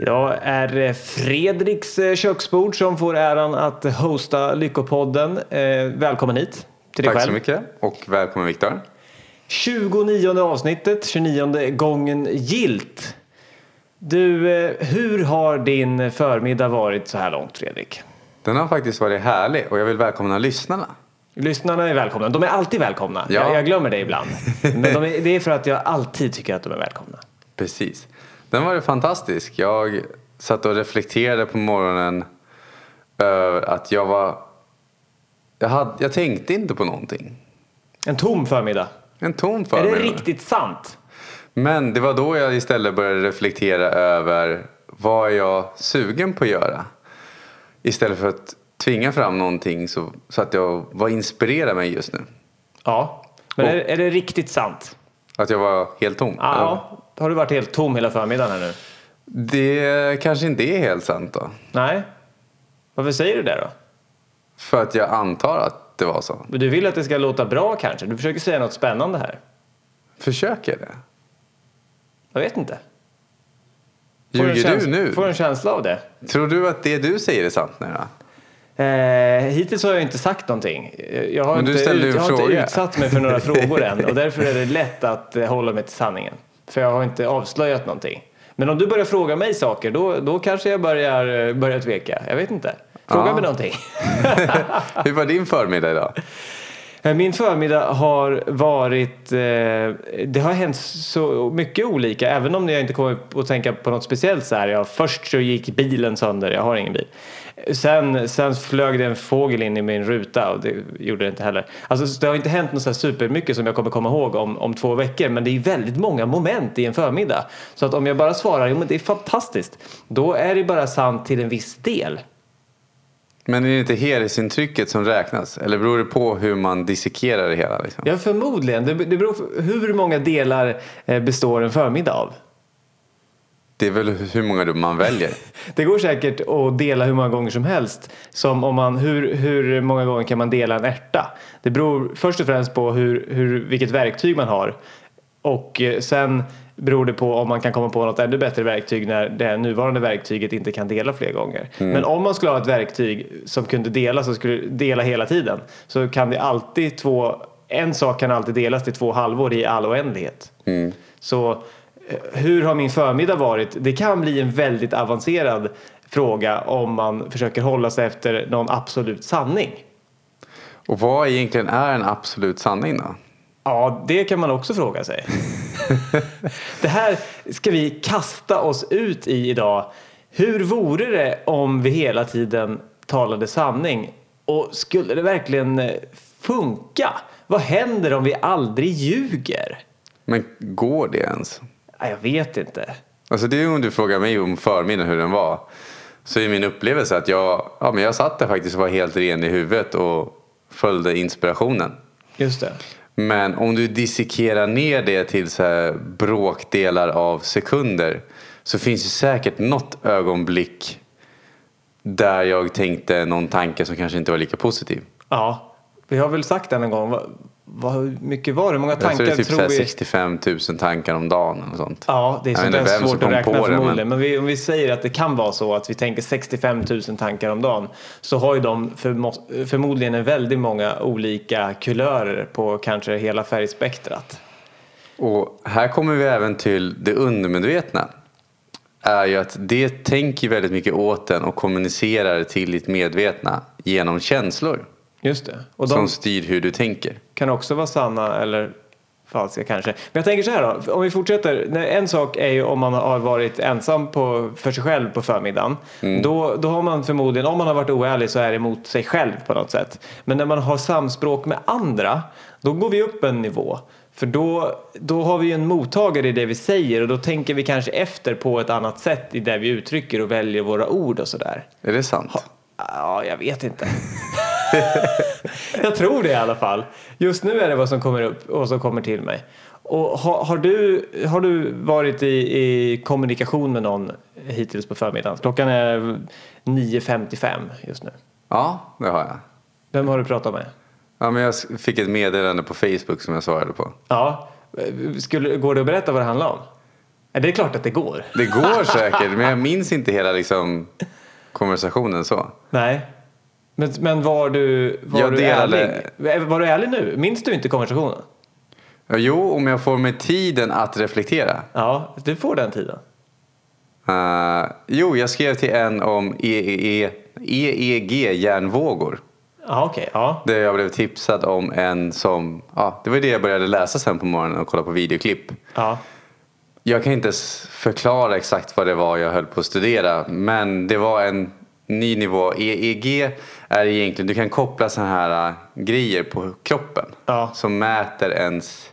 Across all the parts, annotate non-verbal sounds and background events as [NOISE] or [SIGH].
Idag är det Fredriks eh, köksbord som får äran att hosta Lyckopodden. Eh, välkommen hit till dig Tack själv. så mycket och välkommen Viktor. 29 avsnittet, 29 gången gilt. Du, eh, hur har din förmiddag varit så här långt Fredrik? Den har faktiskt varit härlig och jag vill välkomna lyssnarna. Lyssnarna är välkomna. De är alltid välkomna. Ja. Jag, jag glömmer det ibland. [LAUGHS] Men de är, det är för att jag alltid tycker att de är välkomna. Precis. Den var ju fantastisk. Jag satt och reflekterade på morgonen över att jag var... Jag, hade, jag tänkte inte på någonting. En tom förmiddag. En tom Är förmiddag. det riktigt sant? Men det var då jag istället började reflektera över vad är jag sugen på att göra. Istället för att tvinga fram någonting så, så att jag var inspirerad mig just nu. Ja. Men Och- är, är det riktigt sant? Att jag var helt tom. Ja. Har du varit helt tom hela förmiddagen här nu? Det kanske inte är helt sant då. Nej. Varför säger du det då? För att jag antar att det var så. Men Du vill att det ska låta bra kanske? Du försöker säga något spännande här. Försöker det? Jag vet inte. Får Ljuger du nu? Får en känsla av det. Tror du att det du säger är sant nu då? Eh, hittills har jag inte sagt någonting. Jag har, inte, ut, jag har inte utsatt mig för några [LAUGHS] frågor än och därför är det lätt att eh, hålla mig till sanningen. För jag har inte avslöjat någonting. Men om du börjar fråga mig saker då, då kanske jag börjar, eh, börjar tveka. Jag vet inte. Fråga Ja. mig någonting. [LAUGHS] Hur var din förmiddag idag? Eh, Min förmiddag har varit, eh, det har hänt så mycket olika även om jag inte kommer att tänka på något speciellt så här. Ja, först så gick bilen sönder, jag har ingen bil. Sen, sen flög det en fågel in i min ruta och det gjorde det inte heller. Alltså så det har inte hänt något så här supermycket som jag kommer komma ihåg om, om två veckor men det är väldigt många moment i en förmiddag. Så att om jag bara svarar, jo men det är fantastiskt, då är det bara sant till en viss del. Men är det inte helhetsintrycket som räknas? Eller beror det på hur man dissekerar det hela? Liksom? Ja, förmodligen. Det, det beror på hur många delar eh, består en förmiddag av. Det är väl hur många man väljer? [LAUGHS] Det går säkert att dela hur många gånger som helst. Som om man, hur, hur många gånger kan man dela en ärta? Det beror först och främst på hur, hur, vilket verktyg man har. Och eh, sen beror det på om man kan komma på något ännu bättre verktyg när det nuvarande verktyget inte kan dela fler gånger. Men om man skulle ha ett verktyg som kunde delas och skulle dela hela tiden så kan det alltid två, en sak kan alltid delas till två halvor i all oändlighet. Så eh, hur har min förmiddag varit? Det kan bli en väldigt avancerad fråga om man försöker hålla sig efter någon absolut sanning. Och vad egentligen är en absolut sanning då? Ja, det kan man också fråga sig. [LAUGHS] det här ska vi kasta oss ut i idag. Hur vore det om vi hela tiden talade sanning? Och skulle det verkligen funka? Vad händer om vi aldrig ljuger? Men går det ens? Ja, Jag vet inte. Alltså det är om du frågar mig om förmiddagen hur den var. Så är min upplevelse att jag, ja, men jag satt där faktiskt och var helt ren i huvudet och följde inspirationen. Just det. Men om du dissekerar ner det till så bråkdelar av sekunder så finns det säkert något ögonblick där jag tänkte någon tanke som kanske inte var lika positiv. Ja, vi har väl sagt den en gång. Vad, hur mycket var det? Hur många Jag tror tankar det typ tror vi? 65 000 tankar om dagen eller sånt. Ja, det är sånt där svårt att räkna förmodligen. men- Men vi, om vi säger att det kan vara så att vi tänker 65 000 tankar om dagen så har ju de förmo- förmodligen en väldigt många olika kulörer på kanske hela färgspektrat. Och här kommer vi även till det undermedvetna. Är ju att det tänker väldigt mycket åt den och kommunicerar till ditt medvetna genom känslor. Just det. Och de Som styr hur du tänker. Kan också vara sanna eller falska kanske. Men jag tänker så här då, om vi fortsätter. En sak är ju om man har varit ensam på, för sig själv på förmiddagen. Då, då har man förmodligen, om man har varit oärlig så är det mot sig själv på något sätt. Men när man har samspråk med andra, då går vi upp en nivå. För då, då har vi ju en mottagare i det vi säger och då tänker vi kanske efter på ett annat sätt i det vi uttrycker och väljer våra ord och sådär. Är det sant? Ja, jag vet inte. [LAUGHS] [LAUGHS] jag tror det i alla fall. Just nu är det vad som kommer upp och som kommer till mig. Och har, har, du, har du varit i, i kommunikation med någon hittills på förmiddagen? Klockan är 9.55 just nu. Ja, det har jag. Vem har du pratat med? Ja, men jag fick ett meddelande på Facebook som jag svarade på. Ja, skulle, går det att berätta vad det handlar om? Det är klart att det går. Det går [LAUGHS] säkert, men jag minns inte hela liksom, konversationen så. Nej. Men, men var du, var du delade- ärlig? Var du ärlig nu? Minns du inte konversationen? Jo, om jag får mig tiden att reflektera. Ja, du får den tiden. Uh, jo, jag skrev till en om E EEG, EEG-hjärnvågor. Ja, okej. Ja. Där jag blev tipsad om en som, ja, det var det jag började läsa sen på morgonen och kolla på videoklipp. ja. Jag kan inte förklara exakt vad det var jag höll på att studera, men det var en ny nivå. EEG är egentligen, du kan koppla sådana här äh, grejer på kroppen Ja. som mäter ens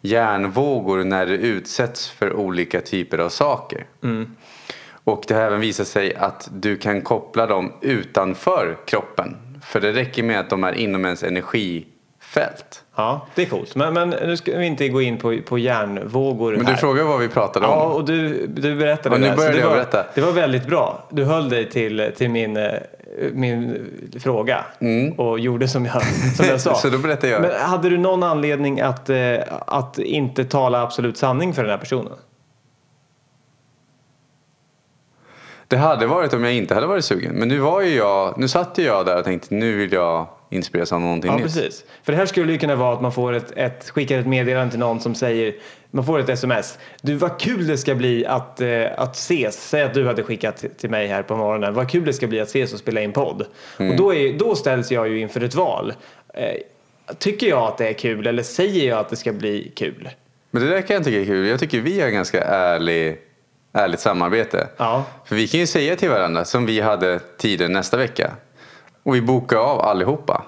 hjärnvågor när du utsätts för olika typer av saker. Och det har även visat sig att du kan koppla dem utanför kroppen. För det räcker med att de är inom ens energifält. Ja, det är coolt. Men, men nu ska vi inte gå in på, på hjärnvågor Men här. du frågar vad vi pratade om. Ja, och du, du berättade Ja, nu det. här, började det jag var, berätta. Det var väldigt bra. Du höll dig till, till min, eh, min fråga och gjorde som jag, som jag sa. Mm. [LAUGHS] Så då berättar jag. Men hade du någon anledning att, eh, att inte tala absolut sanning för den här personen? Det hade varit om jag inte hade varit sugen. Men nu var ju jag, nu satt ju jag där och tänkte nu vill jag inspireras av någonting Ja, nytt. precis. För det här skulle ju kunna vara att man får ett, ett, skickar ett meddelande till någon som säger, man får ett sms. Du, vad kul det ska bli att, eh, att ses. Säg att du hade skickat till- mig här på morgonen. Vad kul det ska bli att ses och spela in podd. Mm. Och då, är, då ställs jag ju inför ett val. Eh, tycker jag att det är kul eller säger jag att det ska bli kul? Men det där kan jag tycka är kul. Jag tycker vi har ganska ärlig, ärligt samarbete. Ja. För vi kan ju säga till varandra som vi hade tider nästa vecka. Och vi bokar av allihopa.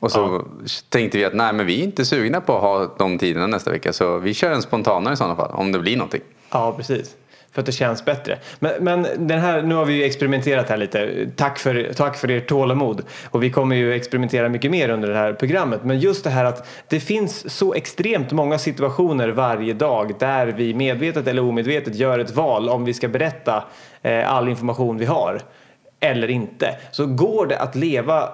Och så tänkte vi att nej men vi är inte sugna på att ha de tiderna nästa vecka. Så vi kör en spontanare i sådana fall. Om det blir någonting. Ja, precis. För att det känns bättre. Men, men den här, nu har vi ju experimenterat här lite. Tack för, tack för ert tålamod. Och vi kommer ju experimentera mycket mer under det här programmet. Men just det här att det finns så extremt många situationer varje dag där vi medvetet eller omedvetet gör ett val om vi ska berätta eh, all information vi har eller inte. Så går det att leva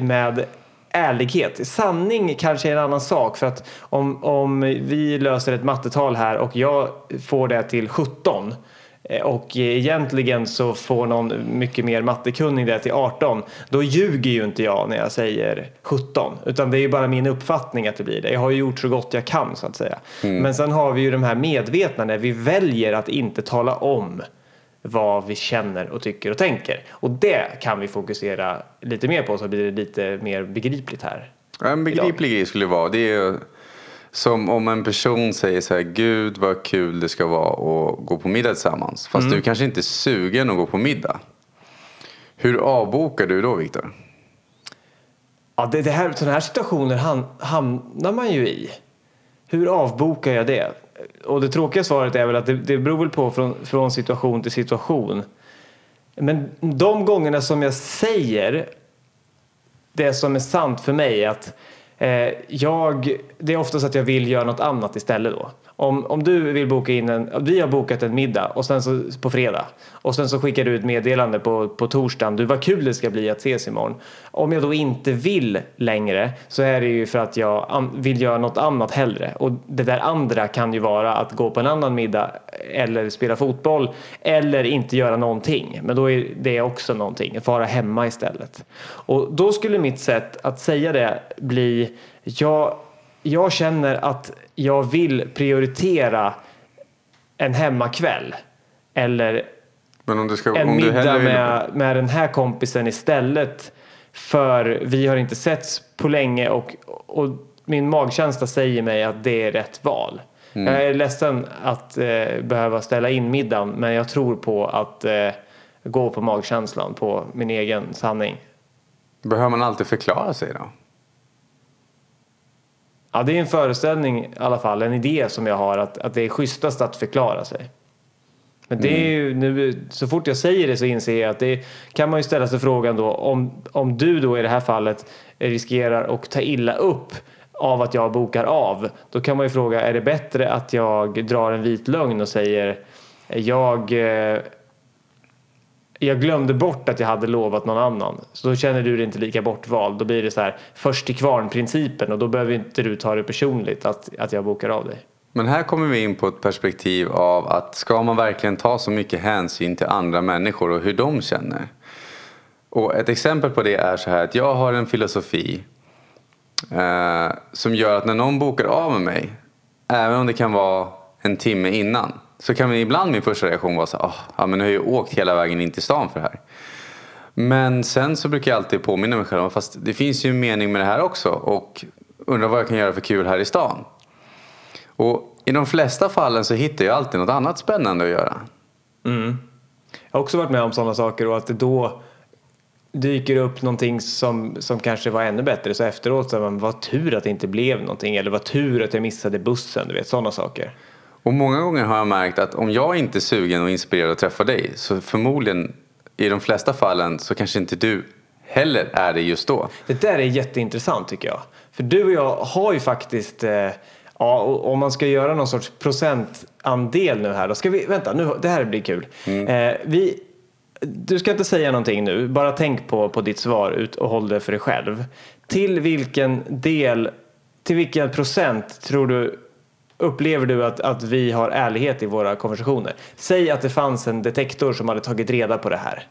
med ärlighet. Sanning kanske är en annan sak för att om, om vi löser ett mattetal här och jag får det till 17 eh, och egentligen så får någon mycket mer mattekunnig det till 18 då ljuger ju inte jag när jag säger 17 utan det är ju bara min uppfattning att det blir det. Jag har ju gjort så gott jag kan så att säga. Men sen har vi ju de här medvetna när vi väljer att inte tala om vad vi känner och tycker och tänker. Och det kan vi fokusera lite mer på så blir det lite mer begripligt här. En begriplig grej skulle vara. Det är som om en person säger så här. Gud vad kul det ska vara att gå på middag tillsammans. Fast Mm. du kanske inte är sugen att gå på middag. Hur avbokar du då Viktor? Ja, det, det här, sådana här situationer ham, hamnar man ju i. Hur avbokar jag det? Och det tråkiga svaret är väl att det, det beror väl på från, från situation till situation. Men de gångerna som jag säger det som är sant för mig är att eh, jag, det är oftast att jag vill göra något annat istället då. Om, om du vill boka in en, vi har bokat en middag och sen så, på fredag och sen så skickar du ett meddelande på, på torsdagen, du vad kul det ska bli att ses imorgon. Om jag då inte vill längre så är det ju för att jag vill göra något annat hellre och det där andra kan ju vara att gå på en annan middag eller spela fotboll eller inte göra någonting. Men då är det också någonting, att vara hemma istället. Och då skulle mitt sätt att säga det bli, jag, jag känner att jag vill prioritera en hemmakväll eller ska, en middag vill... med, med den här kompisen istället för vi har inte setts på länge och, och min magkänsla säger mig att det är rätt val. Mm. Jag är ledsen att eh, behöva ställa in middagen men jag tror på att eh, gå på magkänslan, på min egen sanning. Behöver man alltid förklara sig då? Ja, det är en föreställning i alla fall, en idé som jag har att, att det är schysstast att förklara sig. Men det är ju nu, så fort jag säger det så inser jag att det kan man ju ställa sig frågan då om, om du då i det här fallet riskerar att ta illa upp av att jag bokar av. Då kan man ju fråga, är det bättre att jag drar en vit lögn och säger jag eh, jag glömde bort att jag hade lovat någon annan. Så då känner du dig inte lika bortvald. Då blir det så här först till kvarn principen och då behöver inte du ta det personligt att, att jag bokar av dig. Men här kommer vi in på ett perspektiv av att ska man verkligen ta så mycket hänsyn till andra människor och hur de känner? Och ett exempel på det är så här att jag har en filosofi eh, som gör att när någon bokar av med mig, även om det kan vara en timme innan, så kan ibland min första reaktion vara så här, oh, ja men nu har jag ju åkt hela vägen in till stan för det här. Men sen så brukar jag alltid påminna mig själv om fast det finns ju en mening med det här också och undrar vad jag kan göra för kul här i stan. Och i de flesta fallen så hittar jag alltid något annat spännande att göra. Mm. Jag har också varit med om sådana saker och att det då dyker upp någonting som, som kanske var ännu bättre så efteråt så man vad tur att det inte blev någonting eller vad tur att jag missade bussen, du vet sådana saker. Och många gånger har jag märkt att om jag inte är sugen och inspirerad att träffa dig så förmodligen i de flesta fallen så kanske inte du heller är det just då. Det där är jätteintressant tycker jag. För du och jag har ju faktiskt eh, Ja, om man ska göra någon sorts procentandel nu här, då ska vi, vänta, nu, det här blir kul. Mm. Eh, vi, du ska inte säga någonting nu, bara tänk på, på ditt svar ut och håll det för dig själv. Till vilken del, till vilken procent tror du upplever du att, att vi har ärlighet i våra konversationer? Säg att det fanns en detektor som hade tagit reda på det här.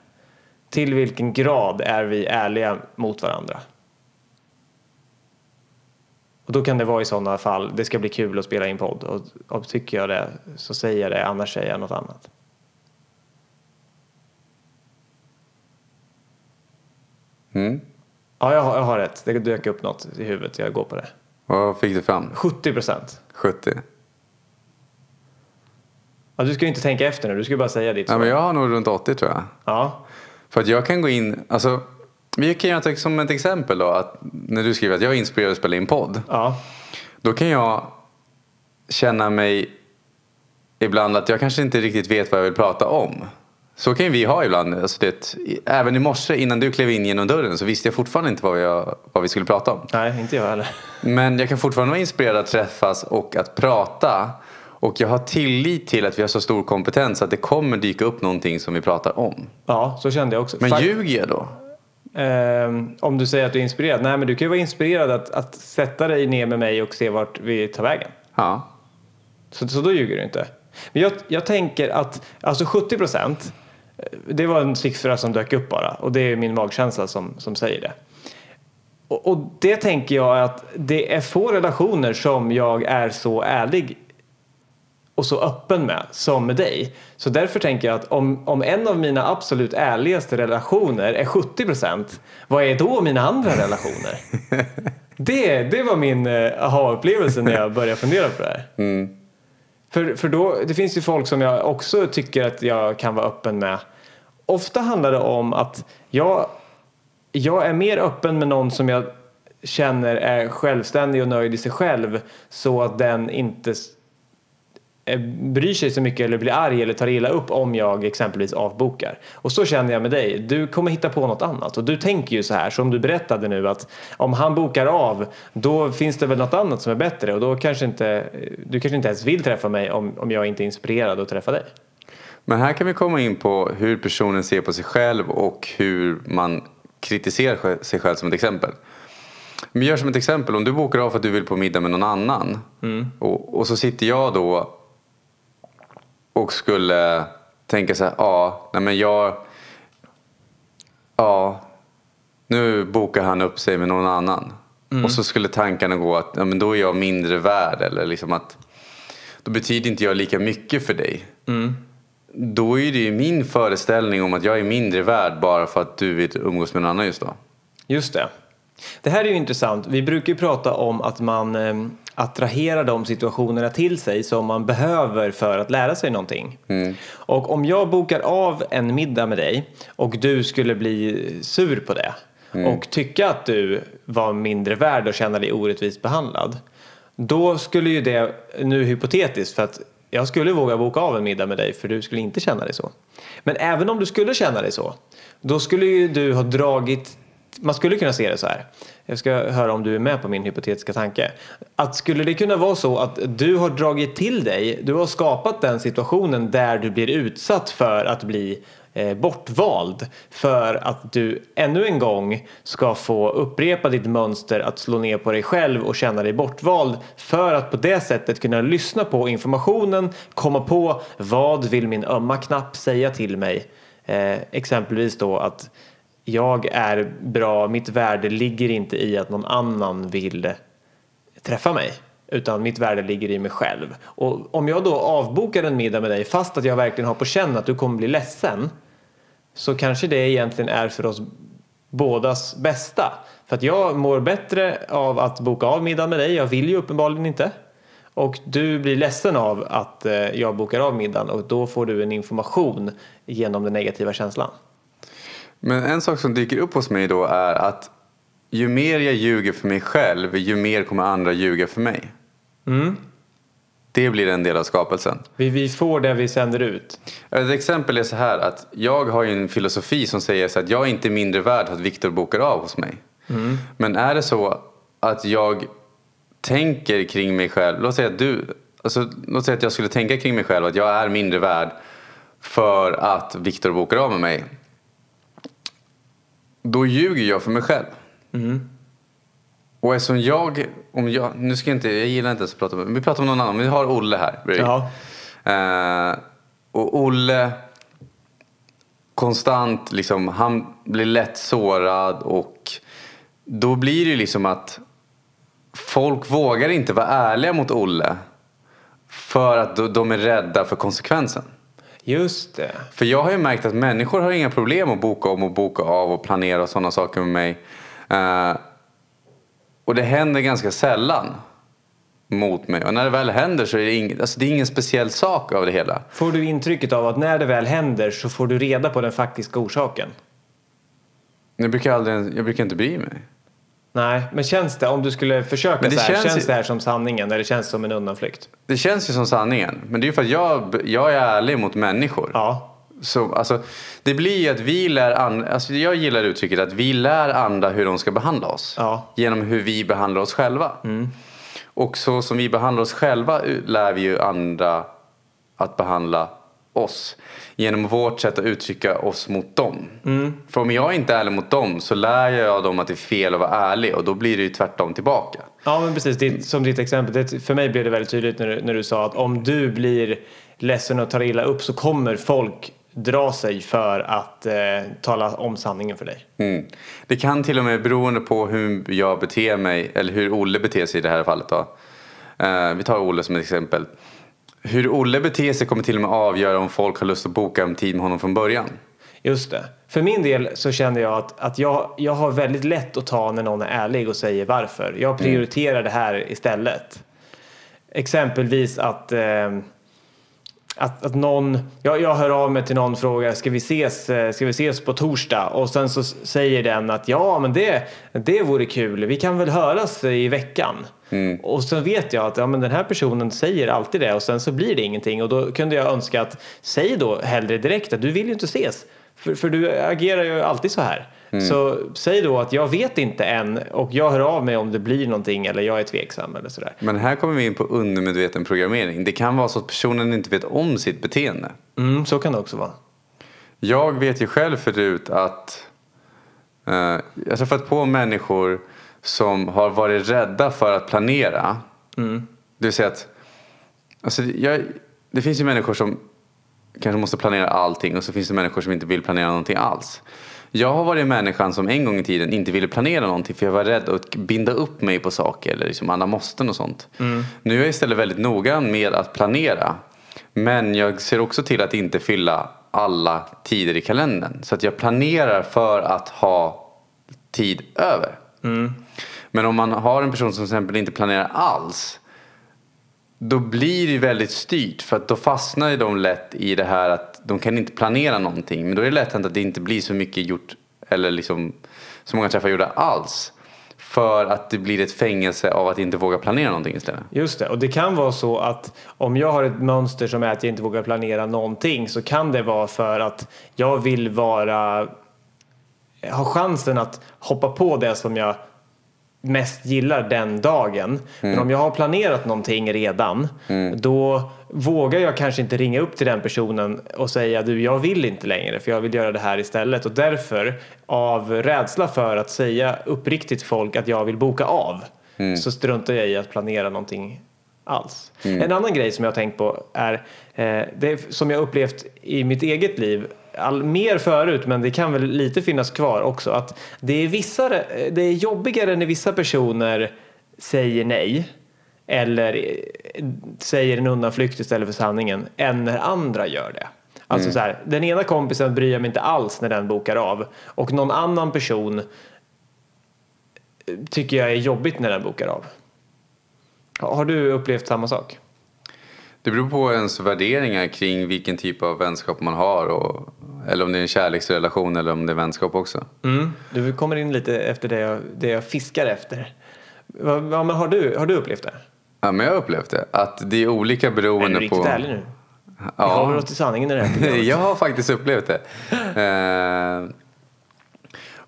Till vilken grad är vi ärliga mot varandra? Och då kan det vara i sådana fall, det ska bli kul att spela in podd och, och tycker jag det så säger jag det, annars säger jag något annat. Mm. Ja, jag har, jag har rätt. Det dök upp något i huvudet. Jag går på det. Vad fick du fram? 70 procent. 70. Ja, du ska ju inte tänka efter nu. Du ska bara säga ditt. Ja, men jag har nog runt 80 tror jag. Ja. För att jag kan gå in, alltså vi kan göra som ett exempel då, att när du skriver att jag är inspirerad att spela in podd. Ja. Då kan jag känna mig ibland att jag kanske inte riktigt vet vad jag vill prata om. Så kan vi ha ibland. Alltså det, även i morse innan du klev in genom dörren så visste jag fortfarande inte vad, jag, vad vi skulle prata om. Nej, inte jag heller. Men jag kan fortfarande vara inspirerad att träffas och att prata. Och jag har tillit till att vi har så stor kompetens att det kommer dyka upp någonting som vi pratar om. Ja, så kände jag också. Men Fakt ljuger jag då? Um, om du säger att du är inspirerad. Nej, men du kan ju vara inspirerad att, att sätta dig ner med mig och se vart vi tar vägen. Ja. Så, så då ljuger du inte. Men jag, jag tänker att alltså 70 procent, det var en siffra som dök upp bara och det är min magkänsla som, som säger det. Och, och det tänker jag att det är få relationer som jag är så ärlig och så öppen med som med dig. Så därför tänker jag att om, om en av mina absolut ärligaste relationer är 70 procent, vad är då mina andra relationer? [LAUGHS] det, det var min uh, aha-upplevelse när jag började fundera på det här. Mm. För, för då, det finns ju folk som jag också tycker att jag kan vara öppen med. Ofta handlar det om att jag, jag är mer öppen med någon som jag känner är självständig och nöjd i sig själv så att den inte bryr sig så mycket eller blir arg eller tar illa upp om jag exempelvis avbokar. Och så känner jag med dig. Du kommer hitta på något annat och du tänker ju så här som du berättade nu att om han bokar av då finns det väl något annat som är bättre och då kanske inte du kanske inte ens vill träffa mig om, om jag inte är inspirerad att träffa dig. Men här kan vi komma in på hur personen ser på sig själv och hur man kritiserar sig själv som ett exempel. Men gör som ett exempel, om du bokar av för att du vill på middag med någon annan mm. och, och så sitter jag då och skulle tänka så här, ja, nej men jag, ja, nu bokar han upp sig med någon annan. Mm. Och så skulle tankarna gå att, ja men då är jag mindre värd eller liksom att, då betyder inte jag lika mycket för dig. Mm. Då är det ju min föreställning om att jag är mindre värd bara för att du vill umgås med någon annan just då. Just det. Det här är ju intressant. Vi brukar ju prata om att man attrahera de situationerna till sig som man behöver för att lära sig någonting. Mm. Och om jag bokar av en middag med dig och du skulle bli sur på det mm. och tycka att du var mindre värd och känna dig orättvist behandlad. Då skulle ju det, nu hypotetiskt för att jag skulle våga boka av en middag med dig för du skulle inte känna dig så. Men även om du skulle känna dig så, då skulle ju du ha dragit man skulle kunna se det så här. Jag ska höra om du är med på min hypotetiska tanke. Att skulle det kunna vara så att du har dragit till dig, du har skapat den situationen där du blir utsatt för att bli eh, bortvald för att du ännu en gång ska få upprepa ditt mönster att slå ner på dig själv och känna dig bortvald för att på det sättet kunna lyssna på informationen, komma på vad vill min ömma knapp säga till mig? Eh, exempelvis då att jag är bra, mitt värde ligger inte i att någon annan vill träffa mig utan mitt värde ligger i mig själv. Och om jag då avbokar en middag med dig fast att jag verkligen har på känn att du kommer bli ledsen så kanske det egentligen är för oss bådas bästa. För att jag mår bättre av att boka av middag med dig, jag vill ju uppenbarligen inte. Och du blir ledsen av att eh, jag bokar av middagen och då får du en information genom den negativa känslan. Men en sak som dyker upp hos mig då är att ju mer jag ljuger för mig själv, ju mer kommer andra ljuga för mig. Mm. Det blir en del av skapelsen. Vi, vi får det vi sänder ut. Ett exempel är så här att jag har ju en filosofi som säger så att jag är inte mindre värd för att Viktor bokar av hos mig. Men är det så att jag tänker kring mig själv, låt säga att du, alltså, låt säga att jag skulle tänka kring mig själv att jag är mindre värd för att Viktor bokar av med mig. Då ljuger jag för mig själv. Och eftersom jag, om jag, nu ska jag inte, jag gillar inte ens att prata med, vi pratar om någon annan, vi har Olle här. Eh, och Olle konstant liksom, han blir lätt sårad och då blir det ju liksom att folk vågar inte vara ärliga mot Olle för att de är rädda för konsekvensen. Just det. För jag har ju märkt att människor har inga problem att boka om och boka av och planera och sådana saker med mig. Eh, och det händer ganska sällan mot mig. Och när det väl händer så är det, ing, alltså det är ingen speciell sak av det hela. Får du intrycket av att när det väl händer så får du reda på den faktiska orsaken? Jag brukar, aldrig, jag brukar inte bry mig. Nej, men känns det, om du skulle försöka Men det så här, känns känns, det här som sanningen eller känns det som en undanflykt? Det känns ju som sanningen. Men det är ju för att jag, jag är ärlig mot människor. Ja. Så, alltså, det blir ju att vi lär andra, alltså jag gillar uttrycket att vi lär andra hur de ska behandla oss. Ja. Genom hur vi behandlar oss själva. Och så som vi behandlar oss själva lär vi ju andra att behandla oss. Genom vårt sätt att uttrycka oss mot dem. För om jag inte är ärlig mot dem så lär jag dem att det är fel att vara ärlig och då blir det ju tvärtom tillbaka. Ja, men precis. Det, som ditt exempel. Det, för mig blev det väldigt tydligt när du, när du sa att om du blir ledsen och tar illa upp så kommer folk dra sig för att eh, tala om sanningen för dig. Mm. Det kan till och med beroende på hur jag beter mig, eller hur Olle beter sig i det här fallet då. Eh, vi tar Olle som ett exempel. Hur Olle beter sig kommer till och med avgöra om folk har lust att boka en tid med honom från början. Just det. För min del så kände jag att, att jag, jag har väldigt lätt att ta när någon är ärlig och säger varför. Jag prioriterar det här istället. Exempelvis att, eh, att, att någon, jag, jag hör av mig till någon och frågar ska vi, ses, eh, ska vi ses på torsdag? Och sen så säger den att ja men det, det vore kul, vi kan väl höras i veckan. Och sen vet jag att ja, men den här personen säger alltid det och sen så blir det ingenting och då kunde jag önska att säg då hellre direkt att du vill ju inte ses. För, för du agerar ju alltid så här. Så säg då att jag vet inte än och jag hör av mig om det blir någonting eller jag är tveksam eller sådär. Men här kommer vi in på undermedveten programmering. Det kan vara så att personen inte vet om sitt beteende. Mm, så kan det också vara. Jag vet ju själv förut att eh, jag har träffat på människor som har varit rädda för att planera. Det vill säga att alltså, jag, det finns ju människor som kanske måste planera allting och så finns det människor som inte vill planera någonting alls. Jag har varit människan som en gång i tiden inte ville planera någonting för jag var rädd att binda upp mig på saker eller liksom alla måsten och sånt. Nu är jag istället väldigt noga med att planera. Men jag ser också till att inte fylla alla tider i kalendern. Så att jag planerar för att ha tid över. Men om man har en person som till exempel inte planerar alls då blir det ju väldigt styrt för att då fastnar ju de lätt i det här att de kan inte planera någonting. Men då är det lätt hänt att det inte blir så mycket gjort eller liksom så många träffar gjorda alls. För att det blir ett fängelse av att inte våga planera någonting istället. Just det, och det kan vara så att om jag har ett mönster som är att jag inte vågar planera någonting så kan det vara för att jag vill vara ha chansen att hoppa på det som jag mest gillar den dagen. Men om jag har planerat någonting redan då vågar jag kanske inte ringa upp till den personen och säga du jag vill inte längre för jag vill göra det här istället. Och därför av rädsla för att säga uppriktigt folk att jag vill boka av så struntar jag i att planera någonting alls. En annan grej som jag har tänkt på är eh, det som jag upplevt i mitt eget liv all, mer förut men det kan väl lite finnas kvar också att det är, vissa, det är jobbigare när vissa personer säger nej eller eh, säger en undanflykt istället för sanningen än när andra gör det. Alltså så här, den ena kompisen bryr jag mig inte alls när den bokar av och någon annan person tycker jag är jobbigt när den bokar av. Har du upplevt samma sak? Det beror på ens värderingar kring vilken typ av vänskap man har. Och, eller om det är en kärleksrelation eller om det är vänskap också. Mm. Du kommer in lite efter det jag, det jag fiskar efter. Ja, men har, du, har du upplevt det? Ja, men jag har upplevt det. Att det är olika Är du beroende riktigt på... ärlig nu? Vi håller oss till sanningen i det här [LAUGHS] jag har faktiskt upplevt det. Eh,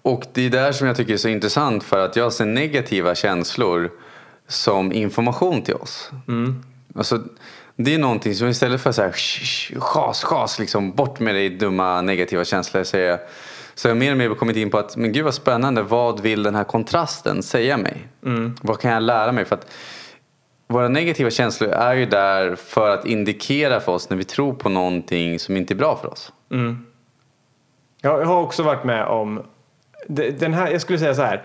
och det är där som jag tycker är så intressant för att jag ser negativa känslor som information till oss. Alltså, det är någonting som istället för så här "Shh, schas, schas, liksom bort med dig dumma negativa känslor säger jag. Så jag har mer och mer kommit in på att men gud vad spännande, vad vill den här kontrasten säga mig? Vad kan jag lära mig? För att våra negativa känslor är ju där för att indikera för oss när vi tror på någonting som inte är bra för oss. Jag jag har också varit med om de- den här, jag skulle säga så här.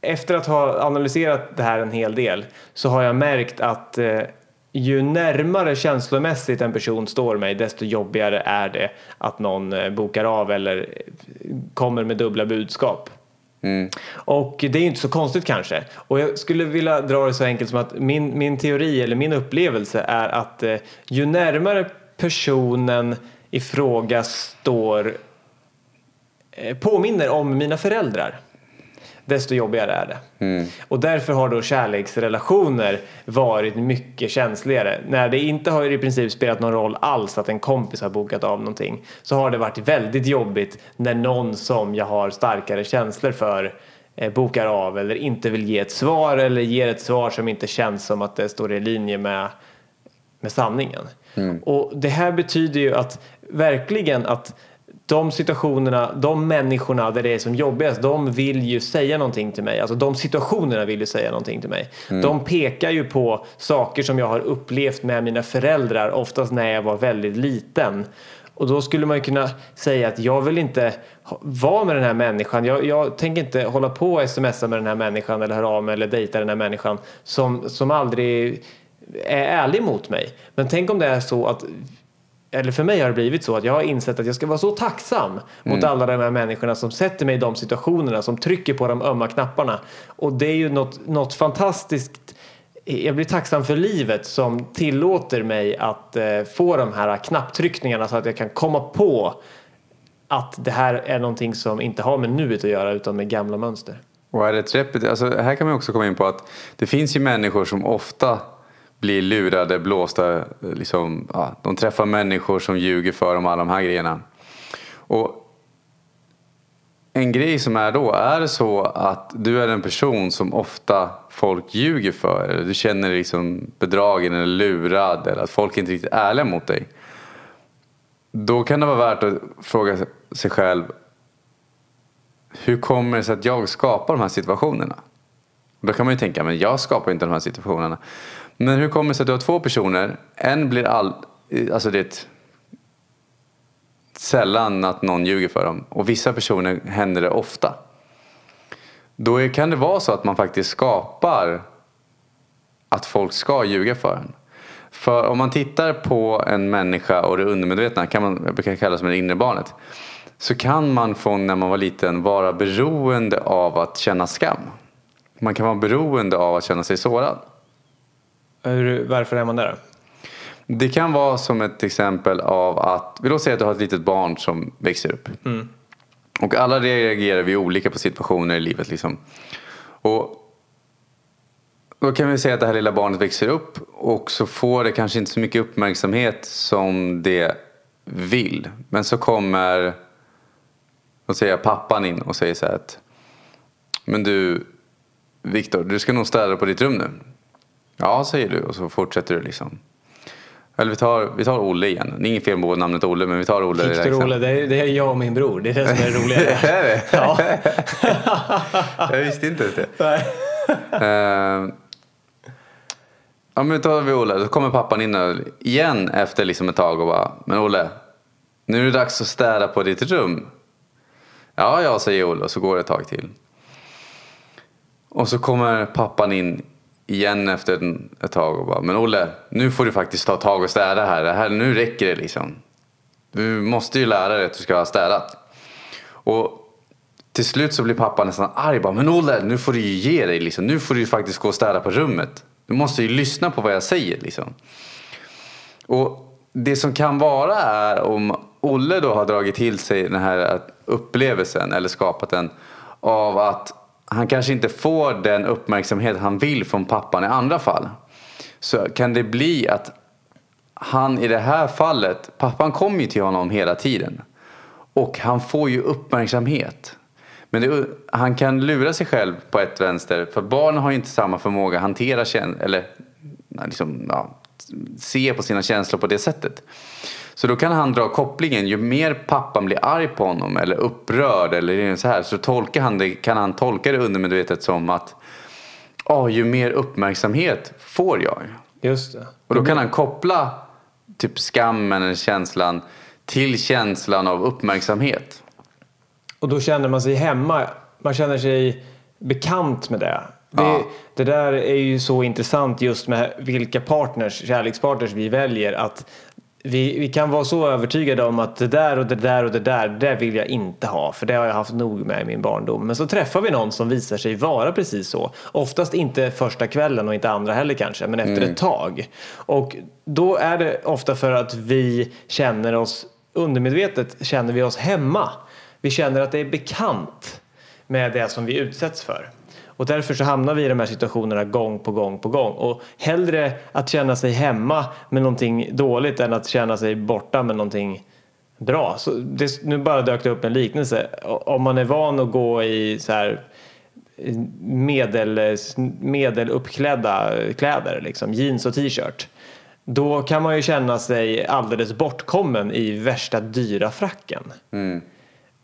Efter att ha analyserat det här en hel del så har jag märkt att eh, ju närmare känslomässigt en person står mig desto jobbigare är det att någon eh, bokar av eller eh, kommer med dubbla budskap. Och det är ju inte så konstigt kanske. Och jag skulle vilja dra det så enkelt som att min, min teori eller min upplevelse är att eh, ju närmare personen i fråga står eh, påminner om mina föräldrar desto jobbigare är det. Och därför har då kärleksrelationer varit mycket känsligare. När det inte har i princip spelat någon roll alls att en kompis har bokat av någonting så har det varit väldigt jobbigt när någon som jag har starkare känslor för eh, bokar av eller inte vill ge ett svar eller ger ett svar som inte känns som att det står i linje med med sanningen. Och det här betyder ju att verkligen att de situationerna, de människorna där det är som jobbigast, de vill ju säga någonting till mig. Alltså de situationerna vill ju säga någonting till mig. De pekar ju på saker som jag har upplevt med mina föräldrar, oftast när jag var väldigt liten. Och då skulle man ju kunna säga att jag vill inte vara med den här människan. Jag, jag tänker inte hålla på och smsa med den här människan eller höra av mig eller dejta den här människan som, som aldrig är ärlig mot mig. Men tänk om det är så att eller för mig har det blivit så att jag har insett att jag ska vara så tacksam mot alla de här människorna som sätter mig i de situationerna, som trycker på de ömma knapparna. Och det är ju något, något fantastiskt. Jag blir tacksam för livet som tillåter mig att eh, få de här knapptryckningarna så att jag kan komma på att det här är någonting som inte har med nuet att göra utan med gamla mönster. Och är det ett repet- alltså, här kan man också komma in på att det finns ju människor som ofta blir lurade, blåsta. Liksom, ja, de träffar människor som ljuger för dem, alla de här grejerna. Och en grej som är då, är det så att du är en person som ofta folk ljuger för, eller du känner dig liksom bedragen eller lurad, eller att folk inte är riktigt ärliga mot dig. Då kan det vara värt att fråga sig själv, hur kommer det sig att jag skapar de här situationerna? Då kan man ju tänka, men jag skapar inte de här situationerna. Men hur kommer det sig att du har två personer, en blir all, alltså det är ett, sällan att någon ljuger för dem och vissa personer händer det ofta. Då är, kan det vara så att man faktiskt skapar att folk ska ljuga för en. För om man tittar på en människa och det undermedvetna, kan man, jag brukar kalla det som det inre barnet. Så kan man från när man var liten vara beroende av att känna skam. Man kan vara beroende av att känna sig sårad. Hur, varför är man där? Det kan vara som ett exempel av att, vi låt säga att du har ett litet barn som växer upp. Och alla reagerar vi olika på situationer i livet. Liksom. Och då kan vi säga att det här lilla barnet växer upp och så får det kanske inte så mycket uppmärksamhet som det vill. Men så kommer, säga pappan in och säger så här att men du, Viktor, du ska nog städa på ditt rum nu. Ja, säger du och så fortsätter du liksom. Eller vi tar, vi tar Olle igen. Det är inget fel på namnet Olle, men vi tar Olle. Viktor Olle, det är, det är jag och min bror. Det är det som är [LAUGHS] det roliga. är det? Ja. [LAUGHS] Jag visste inte ens det. Nej. Eh, ja men då tar vi Olle, då kommer pappan in igen efter liksom ett tag och bara Men Olle, nu är det dags att städa på ditt rum. Ja, ja, säger Olle och så går det ett tag till. Och så kommer pappan in igen efter ett tag och bara Men Olle, nu får du faktiskt ta tag och städa här. Det här nu räcker det liksom. Du måste ju lära dig att du ska ha städat. Och till slut så blir pappa nästan arg. Bara, men Olle, nu får du ju ge dig. Liksom. Nu får du ju faktiskt gå och städa på rummet. Du måste ju lyssna på vad jag säger. Liksom. Och det som kan vara är om Olle då har dragit till sig den här upplevelsen eller skapat den av att han kanske inte får den uppmärksamhet han vill från pappan i andra fall. Så kan det bli att han i det här fallet, pappan kommer ju till honom hela tiden. Och han får ju uppmärksamhet. Men det, han kan lura sig själv på ett vänster. För barn har ju inte samma förmåga att hantera känslor. Eller liksom, ja, se på sina känslor på det sättet. Så då kan han dra kopplingen. Ju mer pappan blir arg på honom eller upprörd eller så här. Så tolkar han det, kan han tolka det undermedvetet som att oh, ju mer uppmärksamhet får jag. Just det. Och då kan han koppla typ skammen eller känslan till känslan av uppmärksamhet. Och då känner man sig hemma. Man känner sig bekant med det. Det, Ja. det där är ju så intressant just med vilka partners, kärlekspartners vi väljer. Att vi, vi kan vara så övertygade om att det där och det där och det där, det där vill jag inte ha. För det har jag haft nog med i min barndom. Men så träffar vi någon som visar sig vara precis så. Oftast inte första kvällen och inte andra heller kanske, men efter ett tag. Och då är det ofta för att vi känner oss, undermedvetet känner vi oss hemma. Vi känner att det är bekant med det som vi utsätts för. Och därför så hamnar vi i de här situationerna gång på gång på gång. Och hellre att känna sig hemma med någonting dåligt än att känna sig borta med någonting bra. Så det, nu bara dök det upp en liknelse. Om man är van att gå i så här medel, medeluppklädda kläder, liksom jeans och t-shirt. Då kan man ju känna sig alldeles bortkommen i värsta dyra fracken. Mm.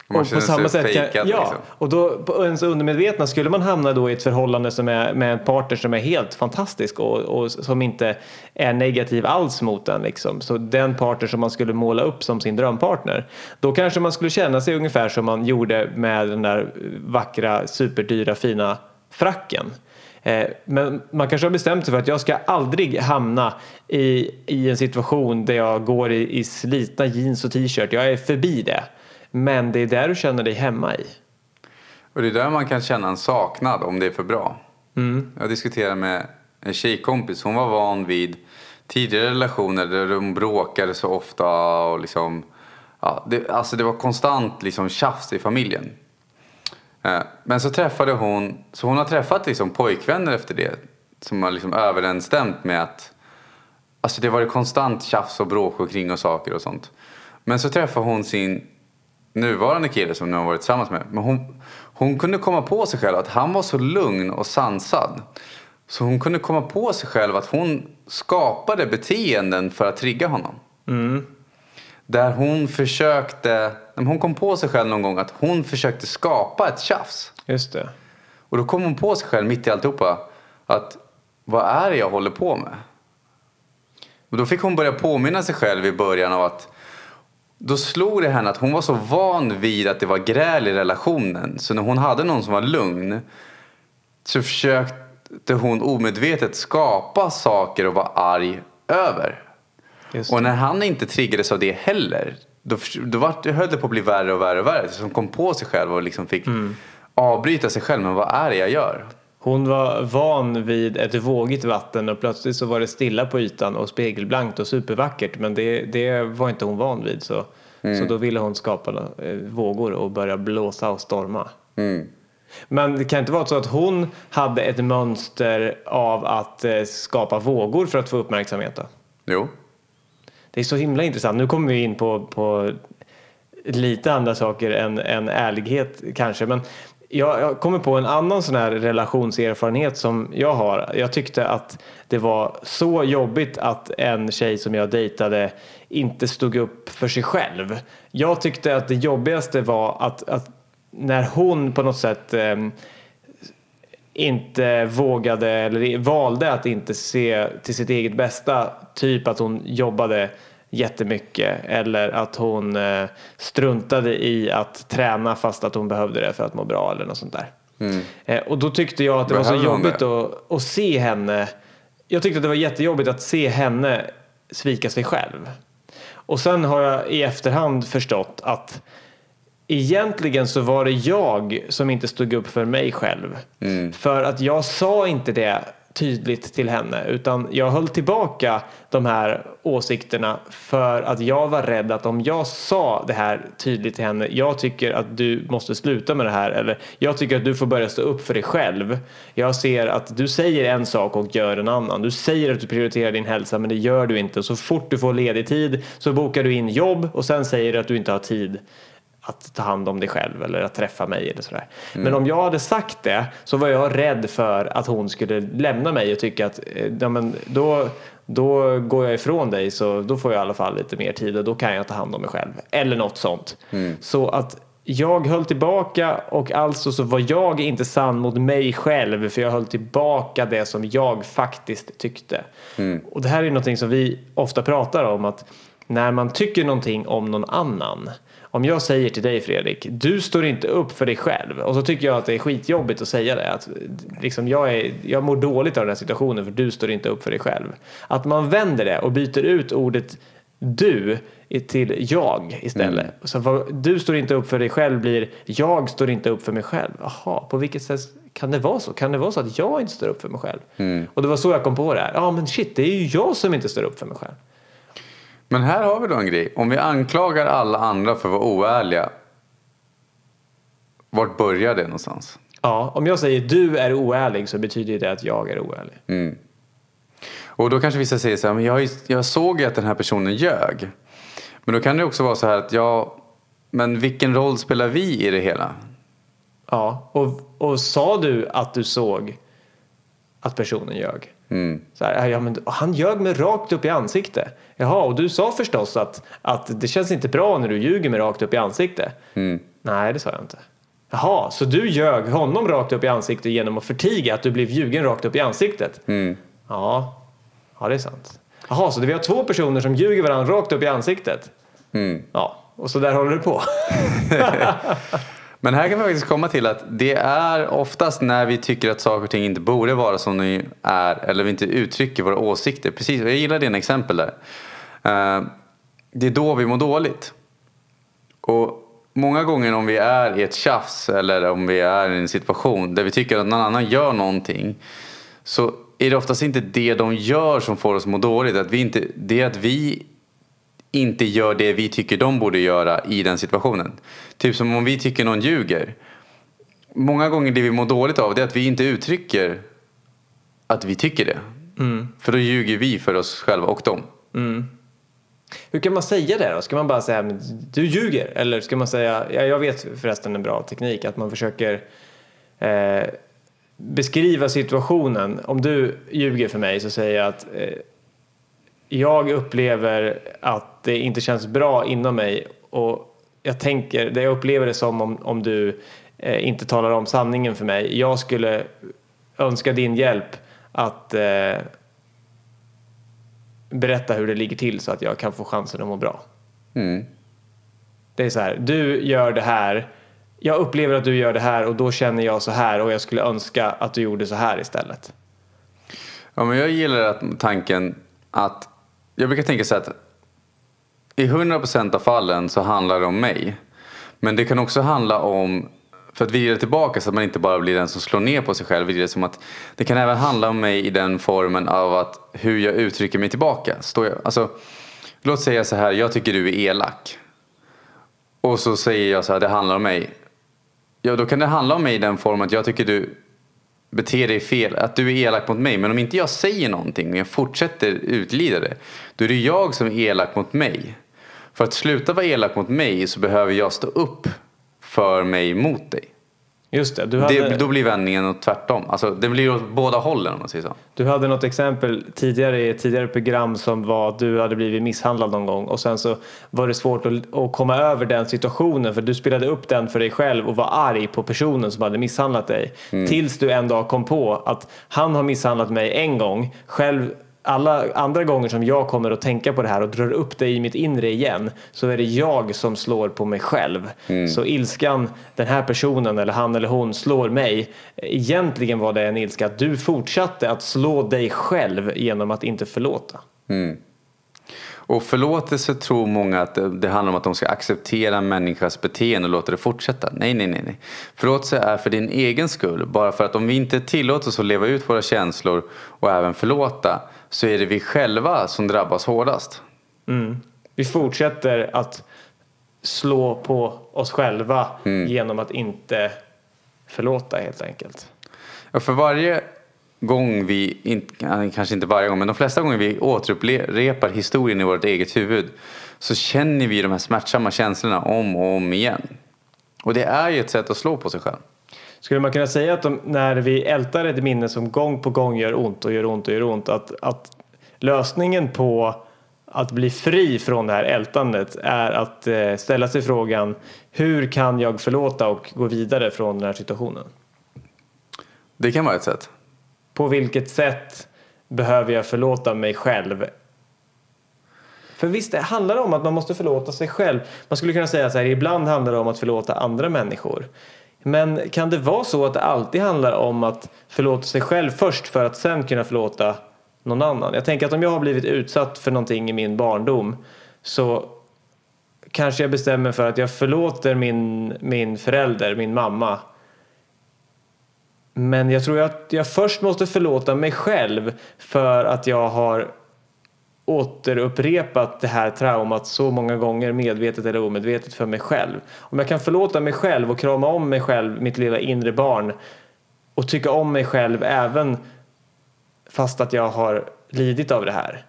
Man Och känner sig fejkad, ja, liksom. och då på ens undermedvetna skulle man hamna då i ett förhållande som är med en partner som är helt fantastisk och, och som inte är negativ alls mot den liksom. Så den partner som man skulle måla upp som sin drömpartner. Då kanske man skulle känna sig ungefär som man gjorde med den där vackra superdyra fina fracken. Eh, Men man kanske har bestämt sig för att jag ska aldrig hamna i, i en situation där jag går i, i slitna jeans och t-shirt. Jag är förbi det. Men det är där du känner dig hemma i. Och det är där man kan känna en saknad om det är för bra. Jag diskuterade med en tjejkompis. Hon var van vid tidigare relationer där de bråkade så ofta. Och liksom, ja, det, alltså det var konstant liksom tjafs i familjen. Eh, Men så träffade hon, så hon har träffat liksom pojkvänner efter det. Som har liksom överensstämt med att Alltså det var konstant tjafs och bråk och kring och saker och sånt. Men så träffade hon sin nuvarande kille som nu har varit tillsammans med. Men hon, hon kunde komma på sig själv att han var så lugn och sansad. Så hon kunde komma på sig själv att hon skapade beteenden för att trigga honom. Där hon försökte, hon kom på sig själv någon gång att hon försökte skapa ett tjafs. Just det. Och då kom hon på sig själv mitt i alltihopa att vad är det jag håller på med? Och då fick hon börja påminna sig själv i början av att då slog det henne att hon var så van vid att det var gräl i relationen. Så när hon hade någon som var lugn så försökte hon omedvetet skapa saker och vara arg över. Och när han inte triggades av det heller, då, då var, det höll det på att bli värre och värre och värre. Så hon kom på sig själv och liksom fick avbryta sig själv. Men vad är det jag gör? Hon var van vid ett vågigt vatten och plötsligt så var det stilla på ytan och spegelblankt och supervackert. Men det, det var inte hon van vid. Så, så då ville hon skapa eh, vågor och börja blåsa och storma. Men det kan inte vara så att hon hade ett mönster av att eh, skapa vågor för att få uppmärksamhet. Då? Jo. Det är så himla intressant. Nu kommer vi in på, på lite andra saker än, än ärlighet kanske. Men jag, jag kommer på en annan sån här relationserfarenhet som jag har. Jag tyckte att det var så jobbigt att en tjej som jag dejtade inte stod upp för sig själv. Jag tyckte att det jobbigaste var att, att när hon på något sätt eh, inte vågade eller valde att inte se till sitt eget bästa. Typ att hon jobbade jättemycket eller att hon eh, struntade i att träna fast att hon behövde det för att må bra eller något sånt där. Mm. Eh, och då tyckte jag att det Behöver var så jobbigt att, att se henne. Jag tyckte att det var jättejobbigt att se henne svika sig själv. Och sen har jag i efterhand förstått att Egentligen så var det jag som inte stod upp för mig själv. Mm. För att jag sa inte det tydligt till henne utan jag höll tillbaka de här åsikterna för att jag var rädd att om jag sa det här tydligt till henne jag tycker att du måste sluta med det här eller jag tycker att du får börja stå upp för dig själv. Jag ser att du säger en sak och gör en annan. Du säger att du prioriterar din hälsa men det gör du inte. Så fort du får ledig tid så bokar du in jobb och sen säger du att du inte har tid att ta hand om dig själv eller att träffa mig eller sådär. Mm. Men om jag hade sagt det så var jag rädd för att hon skulle lämna mig och tycka att eh, ja, men då, då går jag ifrån dig så då får jag i alla fall lite mer tid och då kan jag ta hand om mig själv. Eller något sånt. Mm. Så att jag höll tillbaka och alltså så var jag inte sann mot mig själv för jag höll tillbaka det som jag faktiskt tyckte. Mm. Och det här är någonting som vi ofta pratar om att när man tycker någonting om någon annan om jag säger till dig Fredrik, du står inte upp för dig själv och så tycker jag att det är skitjobbigt att säga det. Att, liksom, jag, är, jag mår dåligt av den här situationen för du står inte upp för dig själv. Att man vänder det och byter ut ordet du till jag istället. Mm. Så vad, du står inte upp för dig själv blir jag står inte upp för mig själv. Jaha, på vilket sätt kan det vara så? Kan det vara så att jag inte står upp för mig själv? Mm. Och det var så jag kom på det här. Ja men shit, det är ju jag som inte står upp för mig själv. Men här har vi då en grej. Om vi anklagar alla andra för att vara oärliga. Vart börjar det någonstans? Ja, om jag säger du är oärlig så betyder det att jag är oärlig. Mm. Och då kanske vissa säger så här, men jag, jag såg ju att den här personen ljög. Men då kan det också vara så här att ja, men vilken roll spelar vi i det hela? Ja, och, och sa du att du såg att personen ljög? Mm. Så här, ja, men han ljög mig rakt upp i ansiktet. Jaha, och du sa förstås att, att det känns inte bra när du ljuger mig rakt upp i ansiktet. Mm. Nej, det sa jag inte. Jaha, så du ljög honom rakt upp i ansiktet genom att förtiga att du blev ljugen rakt upp i ansiktet? Mm. Ja, ja det är sant. Jaha, så vi har två personer som ljuger varandra rakt upp i ansiktet? Ja, och så där håller det på. [LAUGHS] [LAUGHS] Men här kan vi faktiskt komma till att det är oftast när vi tycker att saker och ting inte borde vara som de är eller vi inte uttrycker våra åsikter. Precis, jag gillar dina exempel där. Eh, det är då vi mår dåligt. Och många gånger om vi är i ett tjafs eller om vi är i en situation där vi tycker att någon annan gör någonting så är det oftast inte det de gör som får oss att må dåligt. Att vi inte, det är att vi inte gör det vi tycker de borde göra i den situationen. Typ som om vi tycker någon ljuger. Många gånger det vi mår dåligt av det är att vi inte uttrycker att vi tycker det. Mm. För då ljuger vi för oss själva och dem. Mm. Hur kan man säga det då? Ska man bara säga du ljuger? Eller ska man säga, ja, jag vet förresten en bra teknik, att man försöker eh, beskriva situationen. Om du ljuger för mig så säger jag att eh, jag upplever att det inte känns bra inom mig och jag tänker, det jag upplever det som om, om du eh, inte talar om sanningen för mig. Jag skulle önska din hjälp att eh, berätta hur det ligger till så att jag kan få chansen att må bra. Mm. Det är så här, du gör det här, jag upplever att du gör det här och då känner jag så här och jag skulle önska att du gjorde så här istället. Ja, men jag gillar att tanken att jag brukar tänka så att i 100% av fallen så handlar det om mig. Men det kan också handla om, för att vrida tillbaka så att man inte bara blir den som slår ner på sig själv. Det, som att det kan även handla om mig i den formen av att hur jag uttrycker mig tillbaka. Står jag, alltså, låt säga så här, jag tycker du är elak. Och så säger jag så här, det handlar om mig. Ja, då kan det handla om mig i den formen att jag tycker du Bete dig fel, att du är elak mot mig. Men om inte jag säger någonting och jag fortsätter utlida det, då är det jag som är elak mot mig. För att sluta vara elak mot mig så behöver jag stå upp för mig mot dig. Just det, hade, Det, då blir vändningen åt tvärtom. Alltså, det blir åt båda hållen om man säger så. du hade något exempel tidigare i ett tidigare program som var att du hade blivit misshandlad någon gång och sen så var det svårt att, att komma över den situationen för du spelade upp den för dig själv och var arg på personen som hade misshandlat dig. Tills du en dag kom på att han har misshandlat mig en gång, själv alla andra gånger som jag kommer att tänka på det här och drar upp det i mitt inre igen så är det jag som slår på mig själv. Så ilskan, den här personen eller han eller hon slår mig. Egentligen var det en ilska att du fortsatte att slå dig själv genom att inte förlåta. Och förlåtelse tror många att det, handlar om att de ska acceptera människas beteende och låta det fortsätta. Nej, nej, nej, nej. Förlåtelse är för din egen skull. Bara för att om vi inte tillåter oss att leva ut våra känslor och även förlåta så är det vi själva som drabbas hårdast. Vi fortsätter att slå på oss själva genom att inte förlåta helt enkelt. Ja, för varje gång vi, kanske inte varje gång, men de flesta gånger vi återupprepar historien i vårt eget huvud så känner vi de här smärtsamma känslorna om och om igen. Och det är ju ett sätt att slå på sig själv. Skulle man kunna säga att de, när vi ältar ett minne som gång på gång gör ont och gör ont och gör ont att, att lösningen på att bli fri från det här ältandet är att eh, ställa sig frågan hur kan jag förlåta och gå vidare från den här situationen? Det kan vara ett sätt. På vilket sätt behöver jag förlåta mig själv? För visst det handlar om att man måste förlåta sig själv. Man skulle kunna säga så här, ibland handlar det om att förlåta andra människor. Men kan det vara så att det alltid handlar om att förlåta sig själv först för att sen kunna förlåta någon annan? Jag tänker att om jag har blivit utsatt för någonting i min barndom så kanske jag bestämmer för att jag förlåter min, min förälder, min mamma. Men jag tror att jag först måste förlåta mig själv för att jag har återupprepat det här traumat så många gånger medvetet eller omedvetet för mig själv. Om jag kan förlåta mig själv och krama om mig själv, mitt lilla inre barn och tycka om mig själv även fast att jag har lidit av det här.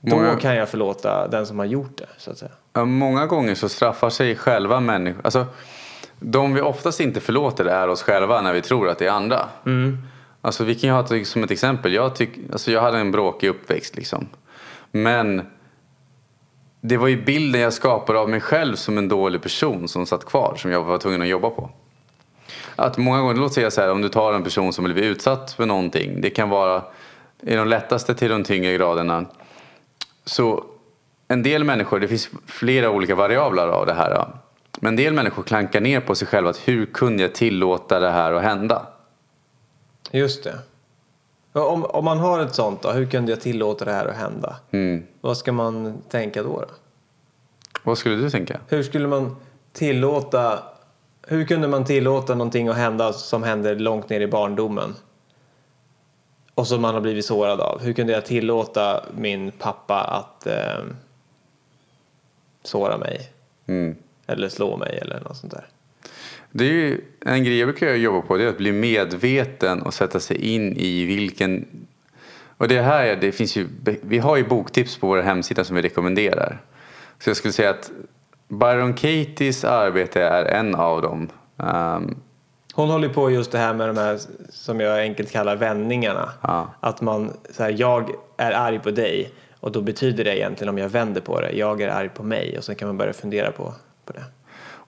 Då Många- kan jag förlåta den som har gjort det så att säga. Ja, Många gånger så straffar sig själva människor. Alltså, de vi oftast inte förlåter är oss själva när vi tror att det är andra. Alltså, vi kan ju ha som ett exempel. Jag, tyck, alltså, jag hade en bråkig uppväxt liksom. Men det var ju bilden jag skapade av mig själv som en dålig person som satt kvar. Som jag var tvungen att jobba på. Att många gånger, låt säga så här, om du tar en person som blivit utsatt för någonting. Det kan vara i de lättaste till de tyngre graderna. Så en del människor, det finns flera olika variabler av det här. Men en del människor klankar ner på sig själva. Att hur kunde jag tillåta det här att hända? Just det. Om, om man har ett sånt då, hur kunde jag tillåta det här att hända? Mm. Vad ska man tänka då? då? Vad skulle du tänka? Hur skulle man tillåta hur kunde man tillåta någonting att hända som hände långt ner i barndomen? Och som man har blivit sårad av. Hur kunde jag tillåta min pappa att eh, såra mig? Mm. Eller slå mig eller något sånt där. Det är ju en grej jag brukar jobba på. Det är att bli medveten och sätta sig in i vilken... Och det här, det finns ju... Vi har ju boktips på vår hemsida som vi rekommenderar. Så jag skulle säga att Byron Katie's arbete är en av dem. Ehm, Hon håller på just det här med de här som jag enkelt kallar vändningarna. Ja. Att man, så här, jag är arg på dig och då betyder det egentligen om jag vänder på det, jag är arg på mig och sen kan man börja fundera på, på det.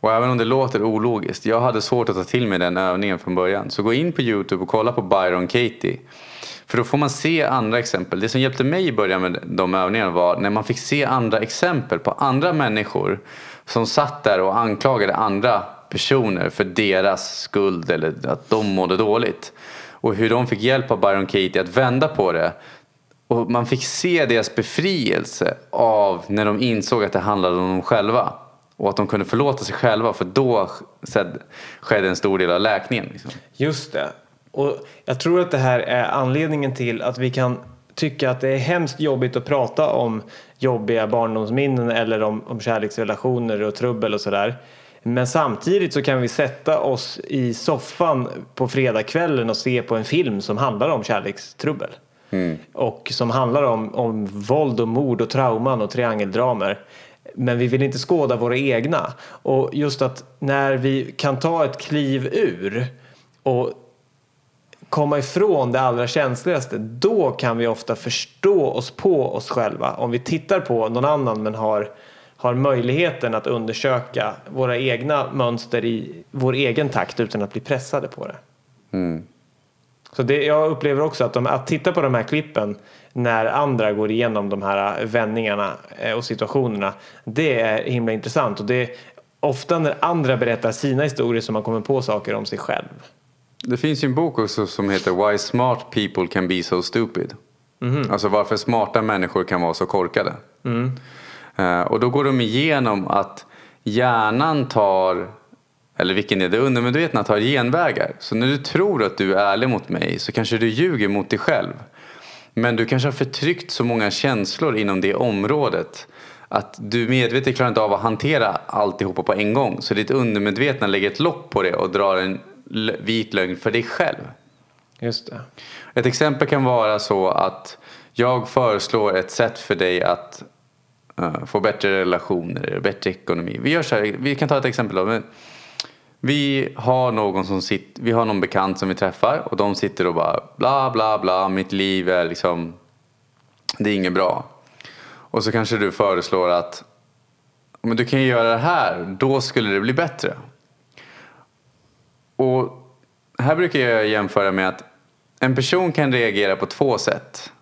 Och även om det låter ologiskt, jag hade svårt att ta till mig den övningen från början. Så gå in på Youtube och kolla på Byron Katie. För då får man se andra exempel. Det som hjälpte mig i början med de övningarna var när man fick se andra exempel på andra människor som satt där och anklagade andra personer för deras skuld eller att de mådde dåligt. Och hur de fick hjälp av Byron Katie att vända på det. Och man fick se deras befrielse av när de insåg att det handlade om dem själva. Och att de kunde förlåta sig själva för då skedde en stor del av läkningen. Liksom. Just det. Och jag tror att det här är anledningen till att vi kan tycka att det är hemskt jobbigt att prata om jobbiga barndomsminnen eller om, om kärleksrelationer och trubbel och sådär. Men samtidigt så kan vi sätta oss i soffan på fredagskvällen och se på en film som handlar om kärlekstrubbel. Och som handlar om, om våld och mord och trauman och triangeldramer. Men vi vill inte skåda våra egna. Och just att när vi kan ta ett kliv ur och komma ifrån det allra känsligaste, då kan vi ofta förstå oss på oss själva. Om vi tittar på någon annan men har, har möjligheten att undersöka våra egna mönster i vår egen takt utan att bli pressade på det. Mm. Så det, jag upplever också att, de, att titta på de här klippen när andra går igenom de här vändningarna eh, och situationerna, det är himla intressant. Och det är ofta när andra berättar sina historier som man kommer på saker om sig själv. Det finns ju en bok också som heter Why Smart People Can Be So Stupid. Alltså varför smarta människor kan vara så korkade. Eh, och då går de igenom att hjärnan tar, eller vilken är det, undermedvetna tar genvägar. Så när du tror att du är ärlig mot mig så kanske du ljuger mot dig själv. Men du kanske har förtryckt så många känslor inom det området att du medvetet klarar inte av att hantera alltihopa på en gång. Så ditt undermedvetna lägger ett lock på det och drar en vit lögn för dig själv. Just det. Ett exempel kan vara så att jag föreslår ett sätt för dig att eh, få bättre relationer, bättre ekonomi. Vi, gör så här, vi kan ta ett exempel. Då. Vi har någon som sitter, vi har någon bekant som vi träffar och de sitter och bara bla bla bla, mitt liv är liksom, det är inget bra. Och så kanske du föreslår att men du kan ju göra det här, då skulle det bli bättre. Och här brukar jag jämföra med att en person kan reagera på två sätt.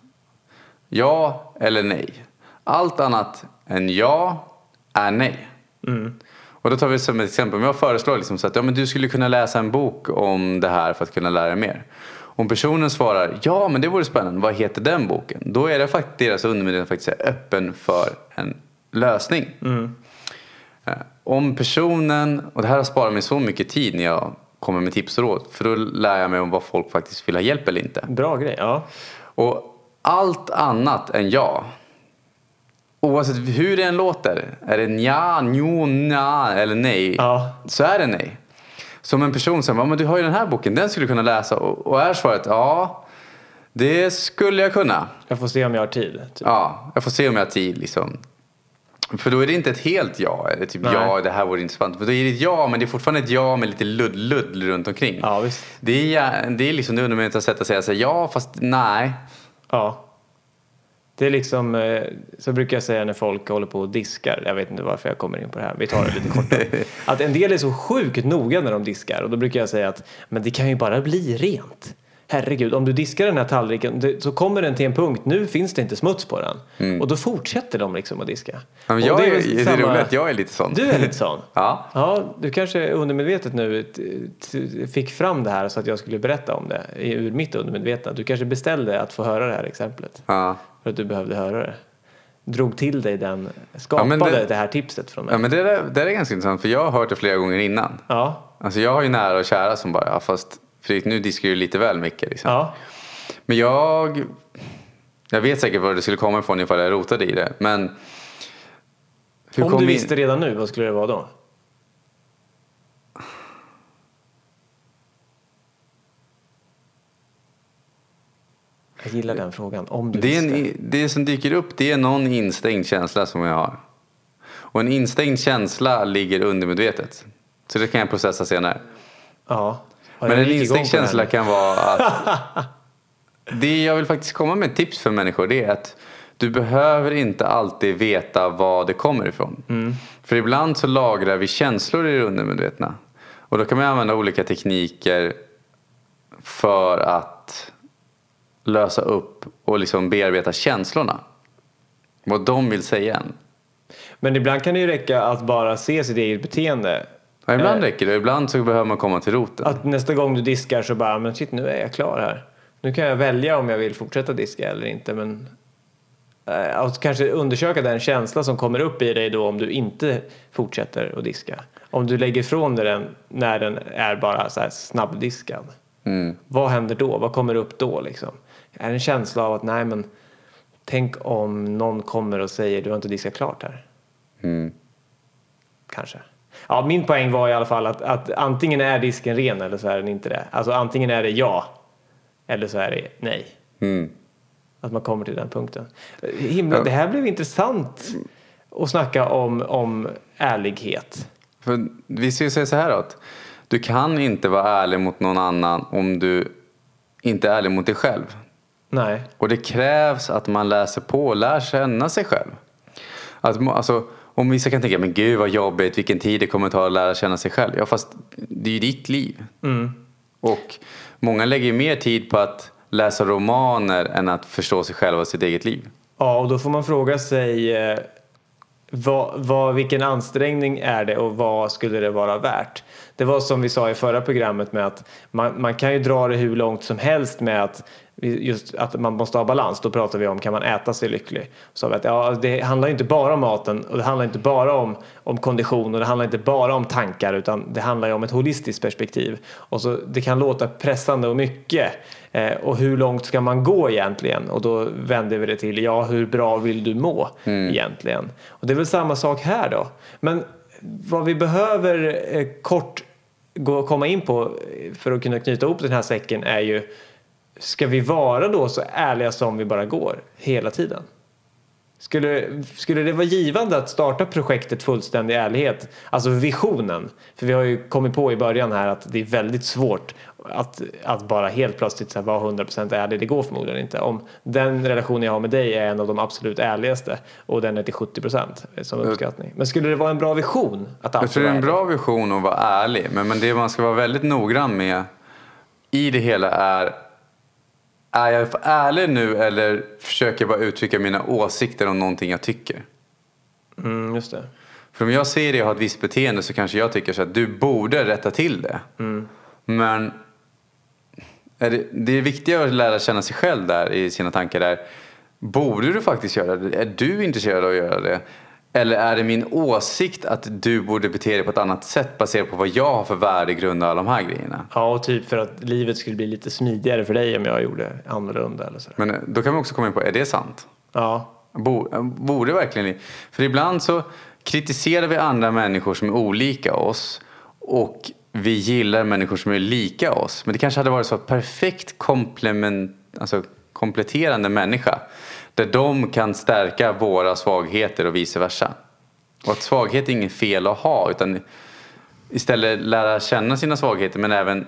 Ja eller nej. Allt annat än ja är nej. Mm. Och då tar vi som ett exempel. Om jag föreslår liksom så att ja, men du skulle kunna läsa en bok om det här för att kunna lära dig mer. Om personen svarar ja men det vore spännande, vad heter den boken? Då är det faktiskt deras undermedvetna faktiskt är öppen för en lösning. Eh, Om personen, och det här har sparat mig så mycket tid när jag kommer med tips och råd. För då lär jag mig om vad folk faktiskt vill ha hjälp eller inte. Bra grej. Ja. Och allt annat än ja. Oavsett hur det än låter. Är det nja, njo, nja eller nej. Ja. Så är det nej. Som en person säger, "Ja, men du har ju den här boken, den skulle du kunna läsa. Och, och är svaret ja, det skulle jag kunna. Jag får se om jag har tid. Typ. Ja, jag får se om jag har tid liksom. För då är det inte ett helt ja, eller typ Nej. ja, det här vore intressant. För då är det ett ja, men det är fortfarande ett ja med lite ludd-ludd runt omkring. Ja, visst. Det är, det är liksom det undermedvetna sättet att säga så här, ja, fast nej. Ja. Det är liksom, eh, så brukar jag säga när folk håller på och diskar. Jag vet inte varför jag kommer in på det här. Vi tar det lite kortare. [LAUGHS] Att en del är så sjukt noga när de diskar. Och då brukar jag säga att men det kan ju bara bli rent. Herregud, om du diskar den här tallriken det, så kommer den till en punkt, nu finns det inte smuts på den. Och då fortsätter de liksom att diska. Mm. Ja, jag det är, det är samma- roligt att jag är lite sån. Du är lite sån? [LAUGHS] Ja. Ja, du kanske undermedvetet nu fick fram det här så att jag skulle berätta om det ur mitt undermedvetna. Du kanske beställde att få höra det här exemplet Ja. för att du behövde höra det. Drog till dig den, skapade men det- det, här tipset från mig. ja, men det, där, det där är ganska intressant för jag har hört det flera gånger innan. Ja, Alltså jag har ju nära och kära som bara, ja fast Fredrik nu diskar du lite väl mycket liksom. ja. Men jag, jag vet säkert var det skulle komma ifrån ifall jag rotade i det. Men Om du vi- visste redan nu, vad skulle det vara då? Jag gillar den frågan. Om du Det, en, det som dyker upp det är någon instängd känsla som jag har. Och en instängd känsla ligger undermedvetet. Så det kan jag processa senare. Ja. Men en instängd känsla kan vara att [LAUGHS] det jag vill faktiskt komma med tips för människor det är att du behöver inte alltid veta var det kommer ifrån. Mm. För ibland så lagrar vi känslor i det undermedvetna. Och då kan man använda olika tekniker för att lösa upp och liksom bearbeta känslorna. Vad de vill säga en. Men ibland kan det ju räcka att bara se sitt eget beteende. Ja, ibland Eh. räcker det, ibland så behöver man komma till roten. Att nästa gång du diskar så bara, men shit nu är jag klar här. Nu kan jag välja om jag vill fortsätta diska eller inte. Men eh, att kanske undersöka den känsla som kommer upp i dig då om du inte fortsätter att diska. Om du lägger ifrån dig den när den är bara så här snabbdiskad. Mm. Vad händer då? Vad kommer upp då liksom? Är det en känsla av att nej men tänk om någon kommer och säger du har inte diskat klart här. Mm. Kanske. Ja, min poäng var i alla fall att, att antingen är disken ren eller så är den inte det. Alltså antingen är det ja eller så är det nej. Mm. Att man kommer till den punkten. Himla, Ja. Det här blev intressant att snacka om, om ärlighet. För vi säga så här att Du kan inte vara ärlig mot någon annan om du inte är ärlig mot dig själv. Nej. Och det krävs att man läser på och lär känna sig själv. Att, alltså, om vissa kan tänka, men gud vad jobbigt, vilken tid det kommer ta att lära känna sig själv. Ja, fast det är ju ditt liv. Och många lägger ju mer tid på att läsa romaner än att förstå sig själva och sitt eget liv. Ja, och då får man fråga sig eh, vad, vad, vilken ansträngning är det och vad skulle det vara värt? Det var som vi sa i förra programmet med att man, man kan ju dra det hur långt som helst med att just att man måste ha balans. Då pratar vi om kan man äta sig lycklig? Så att, ja, det handlar inte bara om maten och det handlar inte bara om, om kondition och det handlar inte bara om tankar utan det handlar ju om ett holistiskt perspektiv. Och så, det kan låta pressande och mycket. Eh, och hur långt ska man gå egentligen? Och då vänder vi det till, ja hur bra vill du må egentligen? Och det är väl samma sak här då. Men vad vi behöver eh, kort gå, komma in på eh, för att kunna knyta ihop den här säcken är ju Ska vi vara då så ärliga som vi bara går hela tiden? Skulle, skulle det vara givande att starta projektet Fullständig ärlighet? Alltså visionen. För vi har ju kommit på i början här att det är väldigt svårt att, att bara helt plötsligt så här vara 100% ärlig. Det går förmodligen inte. Om den relationen jag har med dig är en av de absolut ärligaste och den är till 70% som uppskattning. Men skulle det vara en bra vision att Jag tror det är en bra vision att vara ärlig. Men, men det man ska vara väldigt noggrann med i det hela är är jag för ärlig nu eller försöker jag bara uttrycka mina åsikter om någonting jag tycker? Mm, just det. För om jag ser dig ha ett visst beteende så kanske jag tycker så att du borde rätta till det. Men är det, det är viktiga att lära känna sig själv där i sina tankar där. Borde du faktiskt göra det? Är du intresserad av att göra det? Eller är det min åsikt att du borde bete dig på ett annat sätt baserat på vad jag har för värdegrund och alla de här grejerna? Ja, och typ för att livet skulle bli lite smidigare för dig om jag gjorde annorlunda eller så. Men eh, då kan vi också komma in på, är det sant? Ja, Bo- Borde verkligen För ibland så kritiserar vi andra människor som är olika oss och vi gillar människor som är lika oss. Men det kanske hade varit så att perfekt komplement, alltså kompletterande människa där de kan stärka våra svagheter och vice versa. Och att svaghet är inget fel att ha utan istället lära känna sina svagheter men även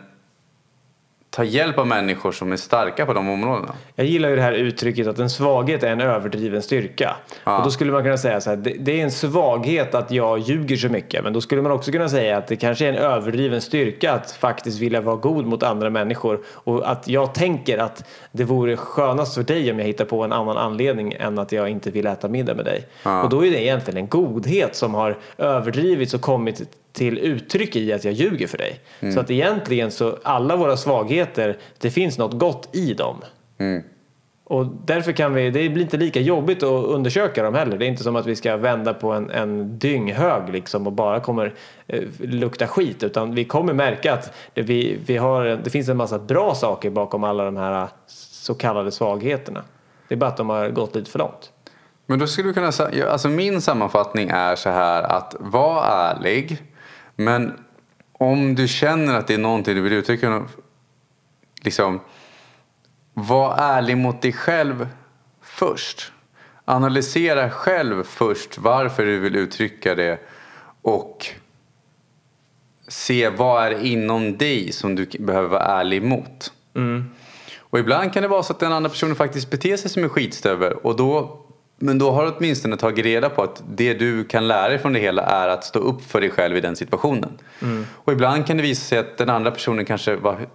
ta hjälp av människor som är starka på de områdena. Jag gillar ju det här uttrycket att en svaghet är en överdriven styrka. Ja. Och då skulle man kunna säga så här, det, det är en svaghet att jag ljuger så mycket. Men då skulle man också kunna säga att det kanske är en överdriven styrka att faktiskt vilja vara god mot andra människor. Och att jag tänker att det vore skönast för dig om jag hittar på en annan anledning än att jag inte vill äta middag med dig. Ja. Och då är det egentligen en godhet som har överdrivits och kommit till uttryck i att jag ljuger för dig. Så att egentligen så alla våra svagheter, det finns något gott i dem. Och därför kan vi, det blir inte lika jobbigt att undersöka dem heller. Det är inte som att vi ska vända på en, en dynghög liksom och bara kommer eh, lukta skit. Utan vi kommer märka att det, vi, vi har, det finns en massa bra saker bakom alla de här så kallade svagheterna. Det är bara att de har gått lite för långt. Men då skulle du kunna säga, alltså min sammanfattning är så här att var ärlig. Men om du känner att det är någonting du vill uttrycka, liksom var ärlig mot dig själv först. Analysera själv först varför du vill uttrycka det och se vad är inom dig som du behöver vara ärlig mot. Och ibland kan det vara så att den andra personen faktiskt beter sig som en skitstövel. Och då, men då har du åtminstone tagit reda på att det du kan lära dig från det hela är att stå upp för dig själv i den situationen. Och ibland kan det visa sig att den andra personen kanske var,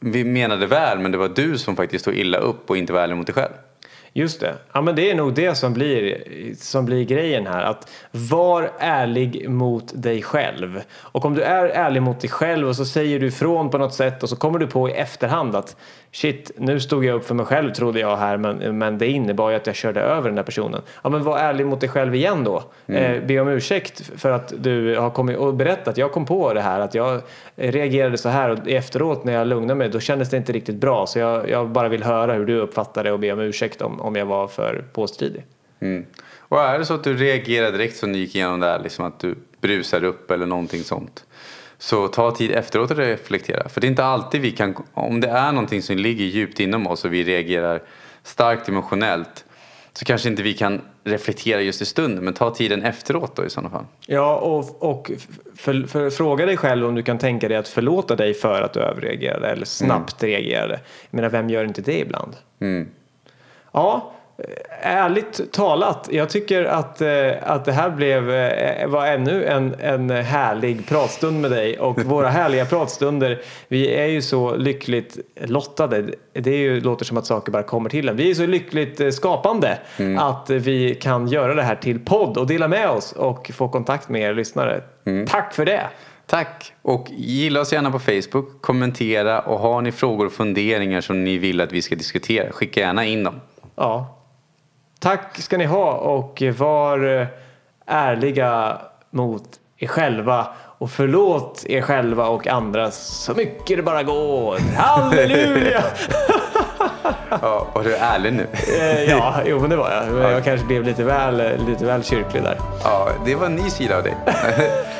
vi menade väl men det var du som faktiskt tog illa upp och inte var ärlig mot dig själv. Just det. Ja, men det är nog det som blir, som blir grejen här. Att var ärlig mot dig själv. Och om du är ärlig mot dig själv och så säger du ifrån på något sätt och så kommer du på i efterhand att shit, nu stod jag upp för mig själv trodde jag här men, men det innebar ju att jag körde över den där personen. Ja, men var ärlig mot dig själv igen då. Eh, be om ursäkt för att du har kommit och berättat att jag kom på det här att jag reagerade så här och efteråt när jag lugnade mig då kändes det inte riktigt bra så jag, jag bara vill höra hur du uppfattar det och be om ursäkt om, om jag var för påstridig. Mm. Och är det så att du reagerar direkt som du gick igenom det här, liksom att du brusar upp eller någonting sånt. Så ta tid efteråt och reflektera. För det är inte alltid vi kan, om det är någonting som ligger djupt inom oss och vi reagerar starkt emotionellt. så kanske inte vi kan reflektera just i stunden men ta tiden efteråt då i sådana fall. Ja, och, och för, för, fråga dig själv om du kan tänka dig att förlåta dig för att du överreagerade eller snabbt Mm. reagerade. Jag menar, vem gör inte det ibland? Mm. Ja, ärligt talat, jag tycker att, eh, att det här blev, eh, var ännu en, en härlig pratstund med dig och [LAUGHS] våra härliga pratstunder, vi är ju så lyckligt lottade. Det är ju, låter som att saker bara kommer till en. Vi är så lyckligt eh, skapande att vi kan göra det här till podd och dela med oss och få kontakt med er lyssnare. Tack för det! Tack! Och gilla oss gärna på Facebook, kommentera och har ni frågor och funderingar som ni vill att vi ska diskutera, skicka gärna in dem. Ja. Tack ska ni ha och var eh, ärliga mot er själva och förlåt er själva och andra så mycket det bara går. [LAUGHS] Halleluja! Ja, och du är ärlig nu. Eh, ja, jo men det var jag. Men Jag kanske blev lite väl, lite väl kyrklig där. Ja, det var en ny sida av dig. [LAUGHS]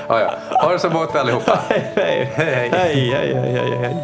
ja, ja. Ha det så gott allihopa. [LAUGHS] Hej, hej, hej, hej, hej, hej.